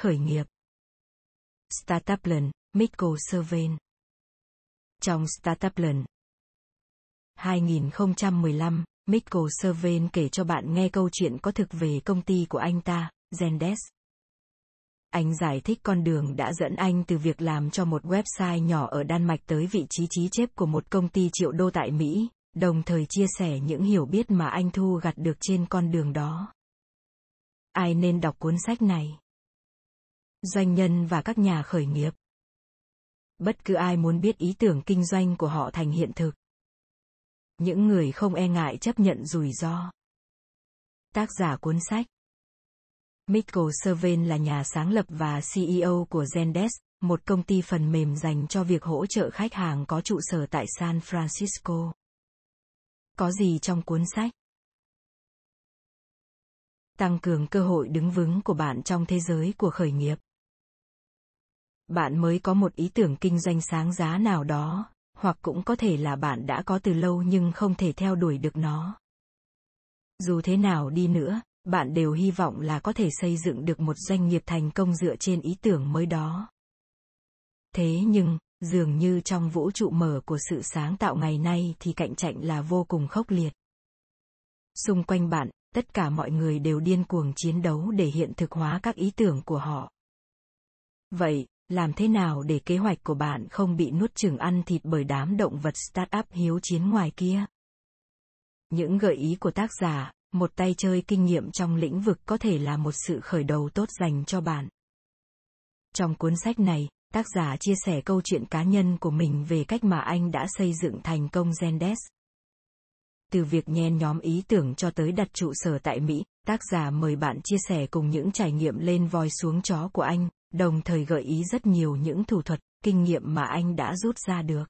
khởi nghiệp. Startup lần. Michael Serven. Trong Startup lần. 2015, Michael Serven kể cho bạn nghe câu chuyện có thực về công ty của anh ta, Zendesk. Anh giải thích con đường đã dẫn anh từ việc làm cho một website nhỏ ở Đan Mạch tới vị trí trí chép của một công ty triệu đô tại Mỹ, đồng thời chia sẻ những hiểu biết mà anh thu gặt được trên con đường đó. Ai nên đọc cuốn sách này? Doanh nhân và các nhà khởi nghiệp. Bất cứ ai muốn biết ý tưởng kinh doanh của họ thành hiện thực. Những người không e ngại chấp nhận rủi ro. Tác giả cuốn sách Michael Servin là nhà sáng lập và CEO của Zendesk, một công ty phần mềm dành cho việc hỗ trợ khách hàng có trụ sở tại San Francisco. Có gì trong cuốn sách? Tăng cường cơ hội đứng vững của bạn trong thế giới của khởi nghiệp. Bạn mới có một ý tưởng kinh doanh sáng giá nào đó, hoặc cũng có thể là bạn đã có từ lâu nhưng không thể theo đuổi được nó. Dù thế nào đi nữa, bạn đều hy vọng là có thể xây dựng được một doanh nghiệp thành công dựa trên ý tưởng mới đó. Thế nhưng, dường như trong vũ trụ mở của sự sáng tạo ngày nay thì cạnh tranh là vô cùng khốc liệt. Xung quanh bạn, tất cả mọi người đều điên cuồng chiến đấu để hiện thực hóa các ý tưởng của họ. Vậy, làm thế nào để kế hoạch của bạn không bị nuốt chửng ăn thịt bởi đám động vật startup hiếu chiến ngoài kia? Những gợi ý của tác giả, một tay chơi kinh nghiệm trong lĩnh vực có thể là một sự khởi đầu tốt dành cho bạn. Trong cuốn sách này, tác giả chia sẻ câu chuyện cá nhân của mình về cách mà anh đã xây dựng thành công Zendesk. Từ việc nhen nhóm ý tưởng cho tới đặt trụ sở tại Mỹ, tác giả mời bạn chia sẻ cùng những trải nghiệm lên voi xuống chó của anh, đồng thời gợi ý rất nhiều những thủ thuật, kinh nghiệm mà anh đã rút ra được.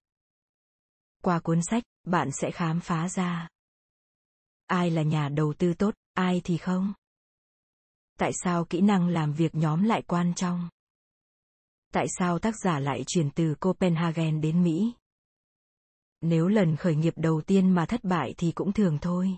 Qua cuốn sách, bạn sẽ khám phá ra ai là nhà đầu tư tốt, ai thì không. Tại sao kỹ năng làm việc nhóm lại quan trọng? Tại sao tác giả lại chuyển từ Copenhagen đến Mỹ? Nếu lần khởi nghiệp đầu tiên mà thất bại thì cũng thường thôi.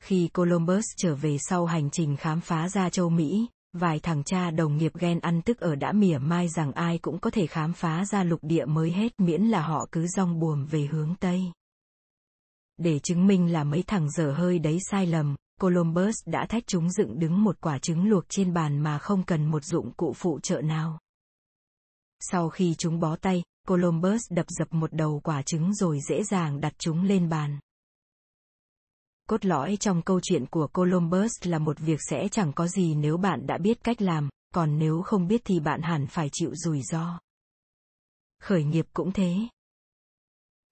Khi Columbus trở về sau hành trình khám phá ra châu Mỹ, vài thằng cha đồng nghiệp ghen ăn tức ở đã mỉa mai rằng ai cũng có thể khám phá ra lục địa mới hết miễn là họ cứ rong buồm về hướng Tây. Để chứng minh là mấy thằng dở hơi đấy sai lầm, Columbus đã thách chúng dựng đứng một quả trứng luộc trên bàn mà không cần một dụng cụ phụ trợ nào. Sau khi chúng bó tay, Columbus đập dập một đầu quả trứng rồi dễ dàng đặt chúng lên bàn. Cốt lõi trong câu chuyện của Columbus là một việc sẽ chẳng có gì nếu bạn đã biết cách làm, còn nếu không biết thì bạn hẳn phải chịu rủi ro. Khởi nghiệp cũng thế.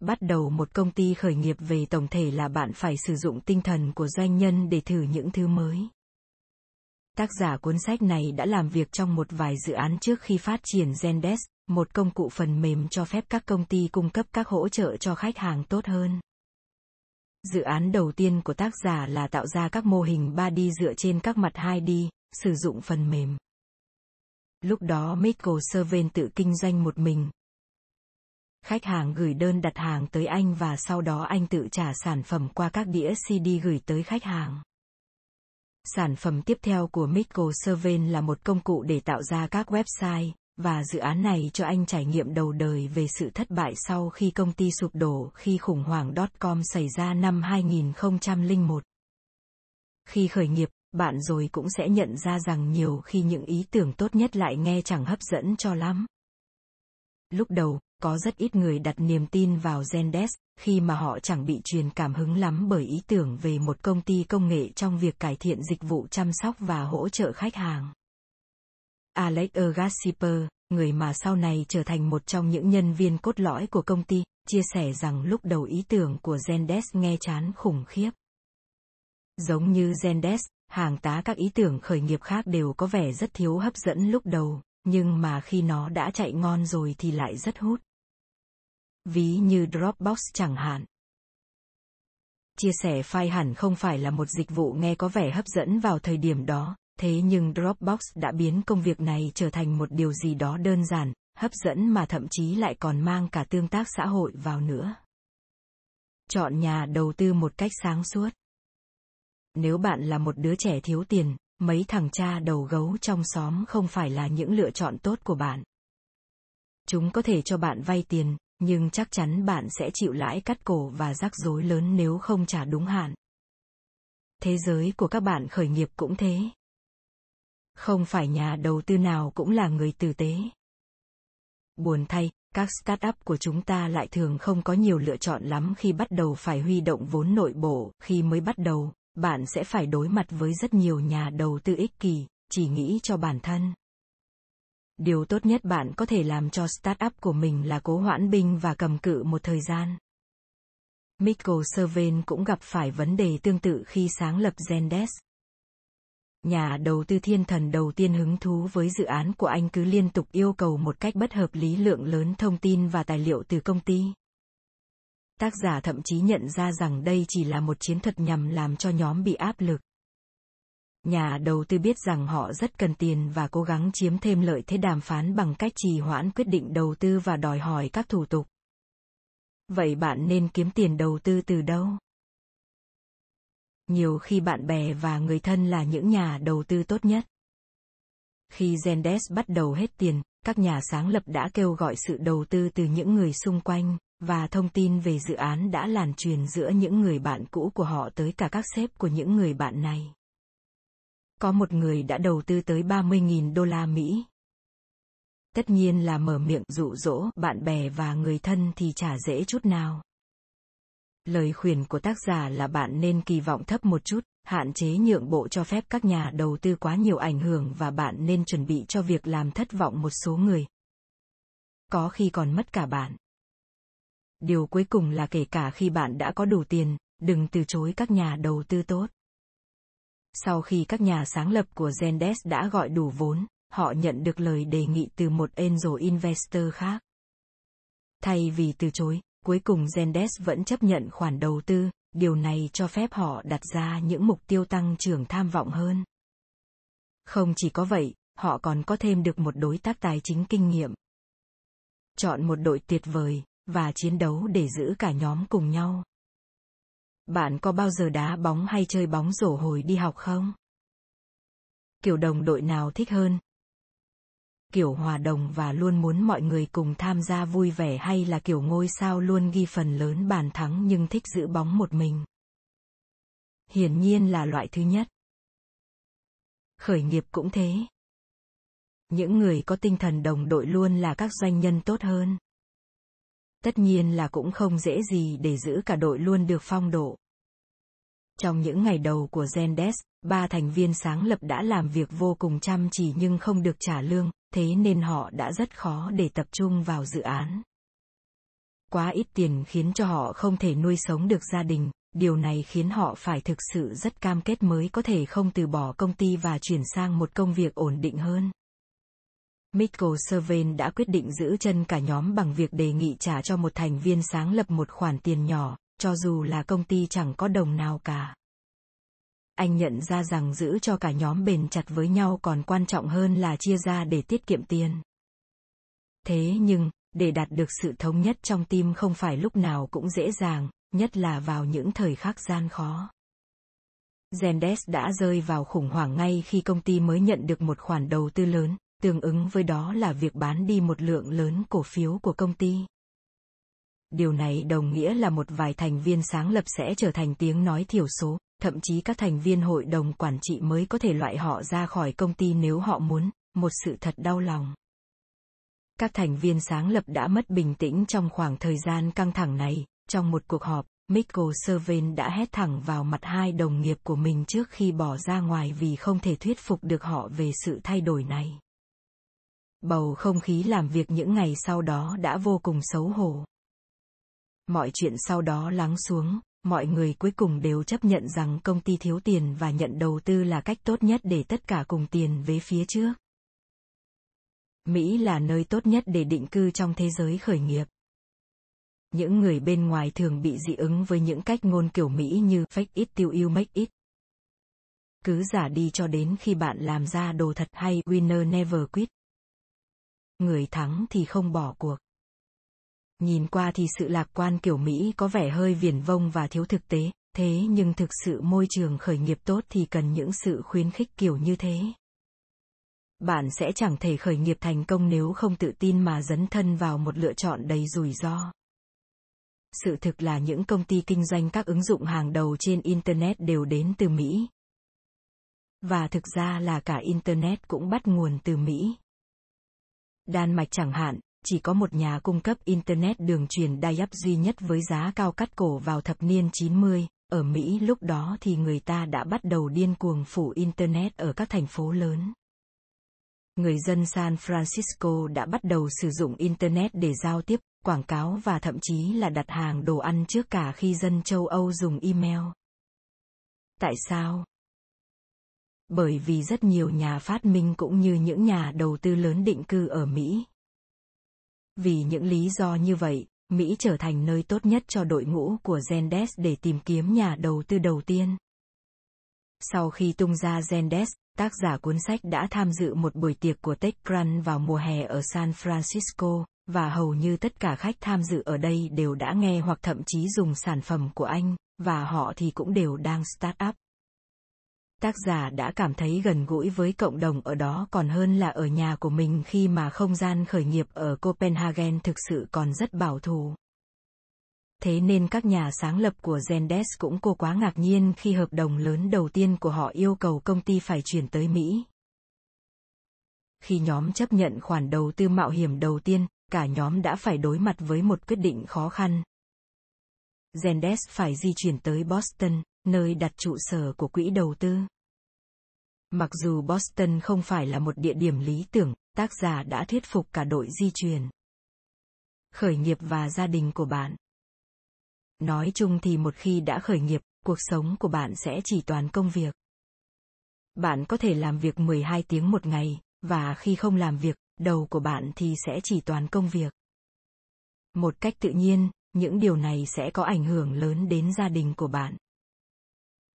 Bắt đầu một công ty khởi nghiệp về tổng thể là bạn phải sử dụng tinh thần của doanh nhân để thử những thứ mới. Tác giả cuốn sách này đã làm việc trong một vài dự án trước khi phát triển Zendesk, một công cụ phần mềm cho phép các công ty cung cấp các hỗ trợ cho khách hàng tốt hơn. Dự án đầu tiên của tác giả là tạo ra các mô hình 3D dựa trên các mặt 2D, sử dụng phần mềm. Lúc đó Michael Servin tự kinh doanh một mình, khách hàng gửi đơn đặt hàng tới anh và sau đó anh tự trả sản phẩm qua các đĩa CD gửi tới khách hàng. Sản phẩm tiếp theo của Michael Servin là một công cụ để tạo ra các website, và dự án này cho anh trải nghiệm đầu đời về sự thất bại sau khi công ty sụp đổ khi khủng hoảng .com xảy ra năm 2001. Khi khởi nghiệp, bạn rồi cũng sẽ nhận ra rằng nhiều khi những ý tưởng tốt nhất lại nghe chẳng hấp dẫn cho lắm. Lúc đầu, có rất ít người đặt niềm tin vào Zendesk, khi mà họ chẳng bị truyền cảm hứng lắm bởi ý tưởng về một công ty công nghệ trong việc cải thiện dịch vụ chăm sóc và hỗ trợ khách hàng. Alex Ergasiper, người mà sau này trở thành một trong những nhân viên cốt lõi của công ty, chia sẻ rằng lúc đầu ý tưởng của Zendesk nghe chán khủng khiếp. Giống như Zendesk, hàng tá các ý tưởng khởi nghiệp khác đều có vẻ rất thiếu hấp dẫn lúc đầu, nhưng mà khi nó đã chạy ngon rồi thì lại rất hút. Ví như Dropbox chẳng hạn. Chia sẻ file hẳn không phải là một dịch vụ nghe có vẻ hấp dẫn vào thời điểm đó, thế nhưng Dropbox đã biến công việc này trở thành một điều gì đó đơn giản, hấp dẫn mà thậm chí lại còn mang cả tương tác xã hội vào nữa. Chọn nhà đầu tư một cách sáng suốt. Nếu bạn là một đứa trẻ thiếu tiền, mấy thằng cha đầu gấu trong xóm không phải là những lựa chọn tốt của bạn. Chúng có thể cho bạn vay tiền, nhưng chắc chắn bạn sẽ chịu lãi cắt cổ và rắc rối lớn nếu không trả đúng hạn. Thế giới của các bạn khởi nghiệp cũng thế. Không phải nhà đầu tư nào cũng là người tử tế. Buồn thay, các startup của chúng ta lại thường không có nhiều lựa chọn lắm khi bắt đầu phải huy động vốn nội bộ, khi mới bắt đầu, bạn sẽ phải đối mặt với rất nhiều nhà đầu tư ích kỷ, chỉ nghĩ cho bản thân. Điều tốt nhất bạn có thể làm cho startup của mình là cố hoãn binh và cầm cự một thời gian. Michael Servin cũng gặp phải vấn đề tương tự khi sáng lập Zendesk. Nhà đầu tư thiên thần đầu tiên hứng thú với dự án của anh cứ liên tục yêu cầu một cách bất hợp lý lượng lớn thông tin và tài liệu từ công ty. Tác giả thậm chí nhận ra rằng đây chỉ là một chiến thuật nhằm làm cho nhóm bị áp lực. Nhà đầu tư biết rằng họ rất cần tiền và cố gắng chiếm thêm lợi thế đàm phán bằng cách trì hoãn quyết định đầu tư và đòi hỏi các thủ tục. Vậy bạn nên kiếm tiền đầu tư từ đâu? Nhiều khi bạn bè và người thân là những nhà đầu tư tốt nhất. Khi Zendesk bắt đầu hết tiền, các nhà sáng lập đã kêu gọi sự đầu tư từ những người xung quanh, và thông tin về dự án đã lan truyền giữa những người bạn cũ của họ tới cả các sếp của những người bạn này. Có một người đã đầu tư tới 30.000 đô la Mỹ. Tất nhiên là mở miệng dụ dỗ bạn bè và người thân thì chả dễ chút nào. Lời khuyên của tác giả là bạn nên kỳ vọng thấp một chút, hạn chế nhượng bộ cho phép các nhà đầu tư quá nhiều ảnh hưởng và bạn nên chuẩn bị cho việc làm thất vọng một số người. Có khi còn mất cả bạn. Điều cuối cùng là kể cả khi bạn đã có đủ tiền, đừng từ chối các nhà đầu tư tốt. Sau khi các nhà sáng lập của Zendesk đã gọi đủ vốn, họ nhận được lời đề nghị từ một angel investor khác. Thay vì từ chối, cuối cùng Zendes vẫn chấp nhận khoản đầu tư, điều này cho phép họ đặt ra những mục tiêu tăng trưởng tham vọng hơn. Không chỉ có vậy, họ còn có thêm được một đối tác tài chính kinh nghiệm. Chọn một đội tuyệt vời, và chiến đấu để giữ cả nhóm cùng nhau. Bạn có bao giờ đá bóng hay chơi bóng rổ hồi đi học không? Kiểu đồng đội nào thích hơn? Kiểu hòa đồng và luôn muốn mọi người cùng tham gia vui vẻ hay là kiểu ngôi sao luôn ghi phần lớn bàn thắng nhưng thích giữ bóng một mình? Hiển nhiên là loại thứ nhất. Khởi nghiệp cũng thế. Những người có tinh thần đồng đội luôn là các doanh nhân tốt hơn tất nhiên là cũng không dễ gì để giữ cả đội luôn được phong độ. Trong những ngày đầu của Zendesk, ba thành viên sáng lập đã làm việc vô cùng chăm chỉ nhưng không được trả lương, thế nên họ đã rất khó để tập trung vào dự án. Quá ít tiền khiến cho họ không thể nuôi sống được gia đình, điều này khiến họ phải thực sự rất cam kết mới có thể không từ bỏ công ty và chuyển sang một công việc ổn định hơn. Michael Servain đã quyết định giữ chân cả nhóm bằng việc đề nghị trả cho một thành viên sáng lập một khoản tiền nhỏ, cho dù là công ty chẳng có đồng nào cả. Anh nhận ra rằng giữ cho cả nhóm bền chặt với nhau còn quan trọng hơn là chia ra để tiết kiệm tiền. Thế nhưng, để đạt được sự thống nhất trong tim không phải lúc nào cũng dễ dàng, nhất là vào những thời khắc gian khó. Zendesk đã rơi vào khủng hoảng ngay khi công ty mới nhận được một khoản đầu tư lớn, tương ứng với đó là việc bán đi một lượng lớn cổ phiếu của công ty. Điều này đồng nghĩa là một vài thành viên sáng lập sẽ trở thành tiếng nói thiểu số, thậm chí các thành viên hội đồng quản trị mới có thể loại họ ra khỏi công ty nếu họ muốn, một sự thật đau lòng. Các thành viên sáng lập đã mất bình tĩnh trong khoảng thời gian căng thẳng này, trong một cuộc họp, Michael Servin đã hét thẳng vào mặt hai đồng nghiệp của mình trước khi bỏ ra ngoài vì không thể thuyết phục được họ về sự thay đổi này. Bầu không khí làm việc những ngày sau đó đã vô cùng xấu hổ. Mọi chuyện sau đó lắng xuống, mọi người cuối cùng đều chấp nhận rằng công ty thiếu tiền và nhận đầu tư là cách tốt nhất để tất cả cùng tiền về phía trước. Mỹ là nơi tốt nhất để định cư trong thế giới khởi nghiệp. Những người bên ngoài thường bị dị ứng với những cách ngôn kiểu Mỹ như fake it till you make it. Cứ giả đi cho đến khi bạn làm ra đồ thật hay winner never quit người thắng thì không bỏ cuộc. Nhìn qua thì sự lạc quan kiểu Mỹ có vẻ hơi viển vông và thiếu thực tế, Thế nhưng thực sự môi trường khởi nghiệp tốt thì cần những sự khuyến khích kiểu như thế. Bạn sẽ chẳng thể khởi nghiệp thành công nếu không tự tin mà dấn thân vào một lựa chọn đầy rủi ro. Sự thực là những công ty kinh doanh các ứng dụng hàng đầu trên Internet đều đến từ Mỹ. Và thực ra là cả Internet cũng bắt nguồn từ Mỹ. Đan Mạch chẳng hạn, chỉ có một nhà cung cấp Internet đường truyền dial duy nhất với giá cao cắt cổ vào thập niên 90, ở Mỹ lúc đó thì người ta đã bắt đầu điên cuồng phủ Internet ở các thành phố lớn. Người dân San Francisco đã bắt đầu sử dụng Internet để giao tiếp, quảng cáo và thậm chí là đặt hàng đồ ăn trước cả khi dân châu Âu dùng email. Tại sao? Bởi vì rất nhiều nhà phát minh cũng như những nhà đầu tư lớn định cư ở Mỹ. Vì những lý do như vậy, Mỹ trở thành nơi tốt nhất cho đội ngũ của Zendesk để tìm kiếm nhà đầu tư đầu tiên. Sau khi tung ra Zendesk, tác giả cuốn sách đã tham dự một buổi tiệc của TechCrunch vào mùa hè ở San Francisco, và hầu như tất cả khách tham dự ở đây đều đã nghe hoặc thậm chí dùng sản phẩm của anh, và họ thì cũng đều đang start up. Tác giả đã cảm thấy gần gũi với cộng đồng ở đó còn hơn là ở nhà của mình khi mà không gian khởi nghiệp ở Copenhagen thực sự còn rất bảo thủ. Thế nên các nhà sáng lập của Zendesk cũng cô quá ngạc nhiên khi hợp đồng lớn đầu tiên của họ yêu cầu công ty phải chuyển tới Mỹ. Khi nhóm chấp nhận khoản đầu tư mạo hiểm đầu tiên, cả nhóm đã phải đối mặt với một quyết định khó khăn. Zendesk phải di chuyển tới Boston, nơi đặt trụ sở của quỹ đầu tư. Mặc dù Boston không phải là một địa điểm lý tưởng, tác giả đã thuyết phục cả đội di chuyển. Khởi nghiệp và gia đình của bạn. Nói chung thì một khi đã khởi nghiệp, cuộc sống của bạn sẽ chỉ toàn công việc. Bạn có thể làm việc 12 tiếng một ngày, và khi không làm việc, đầu của bạn thì sẽ chỉ toàn công việc. Một cách tự nhiên, những điều này sẽ có ảnh hưởng lớn đến gia đình của bạn.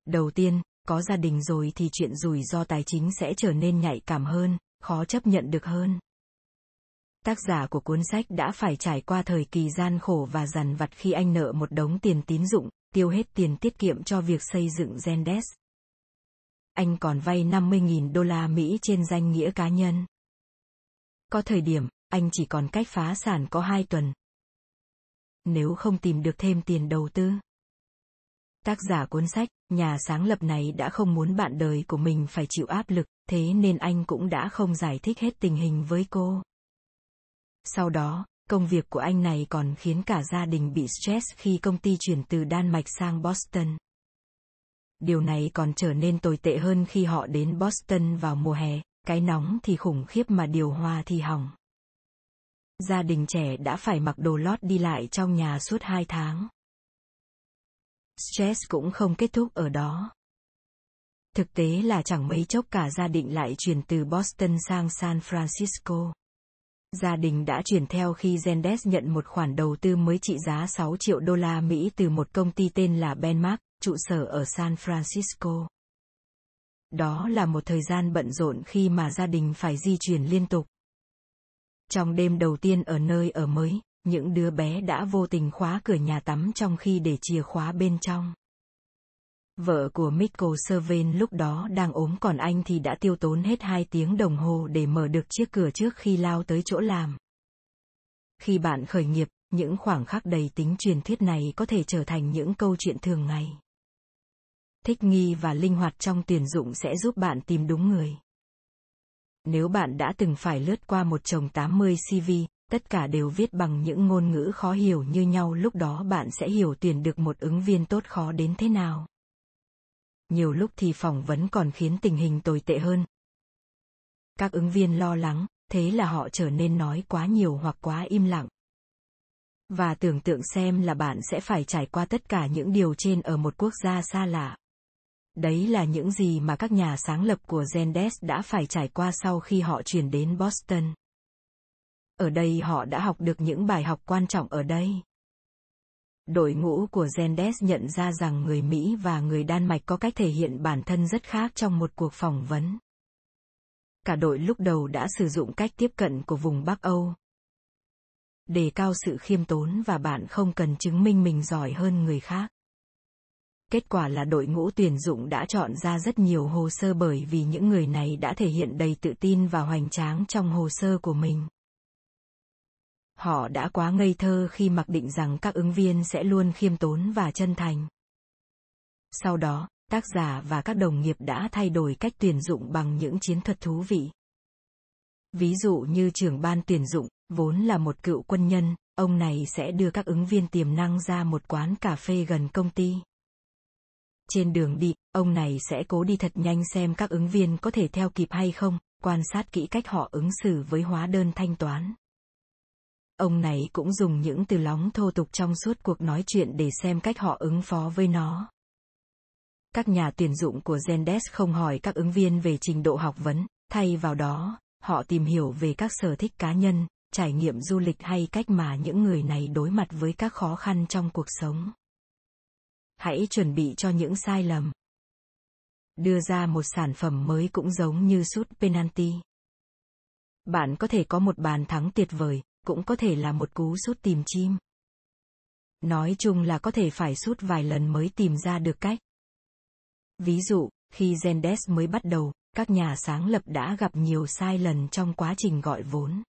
Đầu tiên, có gia đình rồi thì chuyện rủi ro tài chính sẽ trở nên nhạy cảm hơn, khó chấp nhận được hơn. Tác giả của cuốn sách đã phải trải qua thời kỳ gian khổ và dằn vặt khi anh nợ một đống tiền tín dụng, tiêu hết tiền tiết kiệm cho việc xây dựng Zendesk. Anh còn vay 50.000 đô la Mỹ trên danh nghĩa cá nhân. Có thời điểm, anh chỉ còn cách phá sản có 2 tuần. Nếu không tìm được thêm tiền đầu tư. Tác giả cuốn sách, nhà sáng lập này đã không muốn bạn đời của mình phải chịu áp lực, thế nên anh cũng đã không giải thích hết tình hình với cô. Sau đó, công việc của anh này còn khiến cả gia đình bị stress khi công ty chuyển từ Đan Mạch sang Boston. Điều này còn trở nên tồi tệ hơn khi họ đến Boston vào mùa hè, cái nóng thì khủng khiếp mà điều hòa thì hỏng. Gia đình trẻ đã phải mặc đồ lót đi lại trong nhà suốt hai tháng. Stress cũng không kết thúc ở đó. Thực tế là chẳng mấy chốc cả gia đình lại chuyển từ Boston sang San Francisco. Gia đình đã chuyển theo khi Zendesk nhận một khoản đầu tư mới trị giá 6 triệu đô la Mỹ từ một công ty tên là Benmark, trụ sở ở San Francisco. Đó là một thời gian bận rộn khi mà gia đình phải di chuyển liên tục. Trong đêm đầu tiên ở nơi ở mới, những đứa bé đã vô tình khóa cửa nhà tắm trong khi để chìa khóa bên trong. Vợ của Michael Servin lúc đó đang ốm còn anh thì đã tiêu tốn hết 2 tiếng đồng hồ để mở được chiếc cửa trước khi lao tới chỗ làm. Khi bạn khởi nghiệp, những khoảng khắc đầy tính truyền thuyết này có thể trở thành những câu chuyện thường ngày. Thích nghi và linh hoạt trong tuyển dụng sẽ giúp bạn tìm đúng người. Nếu bạn đã từng phải lướt qua một chồng 80 CV, tất cả đều viết bằng những ngôn ngữ khó hiểu như nhau lúc đó bạn sẽ hiểu tuyển được một ứng viên tốt khó đến thế nào nhiều lúc thì phỏng vấn còn khiến tình hình tồi tệ hơn. Các ứng viên lo lắng, thế là họ trở nên nói quá nhiều hoặc quá im lặng. Và tưởng tượng xem là bạn sẽ phải trải qua tất cả những điều trên ở một quốc gia xa lạ. Đấy là những gì mà các nhà sáng lập của Zendesk đã phải trải qua sau khi họ chuyển đến Boston. Ở đây họ đã học được những bài học quan trọng ở đây đội ngũ của Zendesk nhận ra rằng người Mỹ và người Đan Mạch có cách thể hiện bản thân rất khác trong một cuộc phỏng vấn. Cả đội lúc đầu đã sử dụng cách tiếp cận của vùng Bắc Âu. Đề cao sự khiêm tốn và bạn không cần chứng minh mình giỏi hơn người khác. Kết quả là đội ngũ tuyển dụng đã chọn ra rất nhiều hồ sơ bởi vì những người này đã thể hiện đầy tự tin và hoành tráng trong hồ sơ của mình. Họ đã quá ngây thơ khi mặc định rằng các ứng viên sẽ luôn khiêm tốn và chân thành. Sau đó, tác giả và các đồng nghiệp đã thay đổi cách tuyển dụng bằng những chiến thuật thú vị. Ví dụ như trưởng ban tuyển dụng, vốn là một cựu quân nhân, ông này sẽ đưa các ứng viên tiềm năng ra một quán cà phê gần công ty. Trên đường đi, ông này sẽ cố đi thật nhanh xem các ứng viên có thể theo kịp hay không, quan sát kỹ cách họ ứng xử với hóa đơn thanh toán. Ông này cũng dùng những từ lóng thô tục trong suốt cuộc nói chuyện để xem cách họ ứng phó với nó. Các nhà tuyển dụng của Zendesk không hỏi các ứng viên về trình độ học vấn, thay vào đó, họ tìm hiểu về các sở thích cá nhân, trải nghiệm du lịch hay cách mà những người này đối mặt với các khó khăn trong cuộc sống. Hãy chuẩn bị cho những sai lầm. Đưa ra một sản phẩm mới cũng giống như sút penalty. Bạn có thể có một bàn thắng tuyệt vời, cũng có thể là một cú sút tìm chim. Nói chung là có thể phải sút vài lần mới tìm ra được cách. Ví dụ, khi Zendesk mới bắt đầu, các nhà sáng lập đã gặp nhiều sai lầm trong quá trình gọi vốn.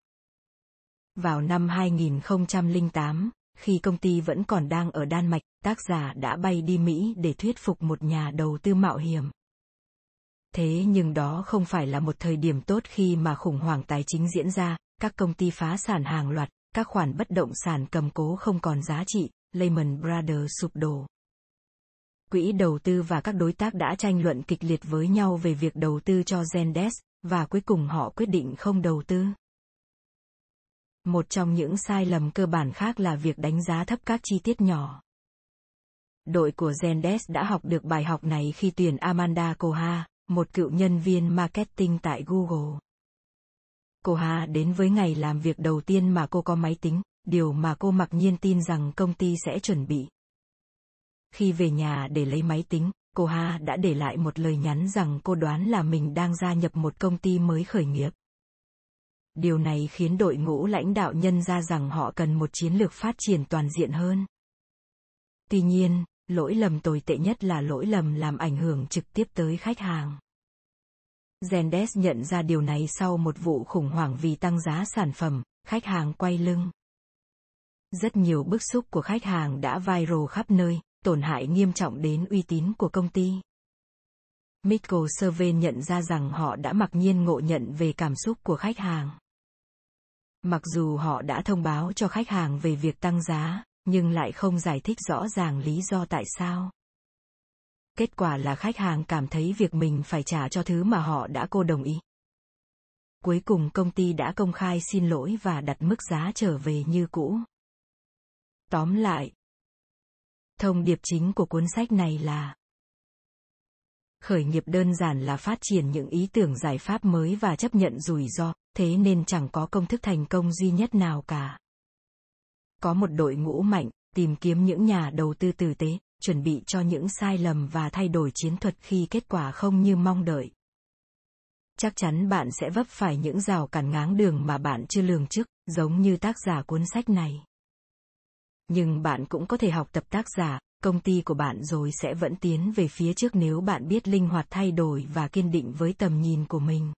Vào năm 2008, khi công ty vẫn còn đang ở Đan Mạch, tác giả đã bay đi Mỹ để thuyết phục một nhà đầu tư mạo hiểm. Thế nhưng đó không phải là một thời điểm tốt khi mà khủng hoảng tài chính diễn ra, các công ty phá sản hàng loạt, các khoản bất động sản cầm cố không còn giá trị, Lehman Brothers sụp đổ. Quỹ đầu tư và các đối tác đã tranh luận kịch liệt với nhau về việc đầu tư cho Zendesk, và cuối cùng họ quyết định không đầu tư. Một trong những sai lầm cơ bản khác là việc đánh giá thấp các chi tiết nhỏ. Đội của Zendesk đã học được bài học này khi tuyển Amanda Koha, một cựu nhân viên marketing tại Google. Koha đến với ngày làm việc đầu tiên mà cô có máy tính, điều mà cô mặc nhiên tin rằng công ty sẽ chuẩn bị. Khi về nhà để lấy máy tính, cô Ha đã để lại một lời nhắn rằng cô đoán là mình đang gia nhập một công ty mới khởi nghiệp. Điều này khiến đội ngũ lãnh đạo nhân ra rằng họ cần một chiến lược phát triển toàn diện hơn. Tuy nhiên, lỗi lầm tồi tệ nhất là lỗi lầm làm ảnh hưởng trực tiếp tới khách hàng. Zendesk nhận ra điều này sau một vụ khủng hoảng vì tăng giá sản phẩm, khách hàng quay lưng. Rất nhiều bức xúc của khách hàng đã viral khắp nơi, tổn hại nghiêm trọng đến uy tín của công ty. Michael Survey nhận ra rằng họ đã mặc nhiên ngộ nhận về cảm xúc của khách hàng. Mặc dù họ đã thông báo cho khách hàng về việc tăng giá, nhưng lại không giải thích rõ ràng lý do tại sao. Kết quả là khách hàng cảm thấy việc mình phải trả cho thứ mà họ đã cô đồng ý. Cuối cùng công ty đã công khai xin lỗi và đặt mức giá trở về như cũ. Tóm lại, thông điệp chính của cuốn sách này là khởi nghiệp đơn giản là phát triển những ý tưởng giải pháp mới và chấp nhận rủi ro, thế nên chẳng có công thức thành công duy nhất nào cả. Có một đội ngũ mạnh, tìm kiếm những nhà đầu tư tử tế, chuẩn bị cho những sai lầm và thay đổi chiến thuật khi kết quả không như mong đợi. Chắc chắn bạn sẽ vấp phải những rào cản ngáng đường mà bạn chưa lường trước, giống như tác giả cuốn sách này. Nhưng bạn cũng có thể học tập tác giả công ty của bạn rồi sẽ vẫn tiến về phía trước nếu bạn biết linh hoạt thay đổi và kiên định với tầm nhìn của mình.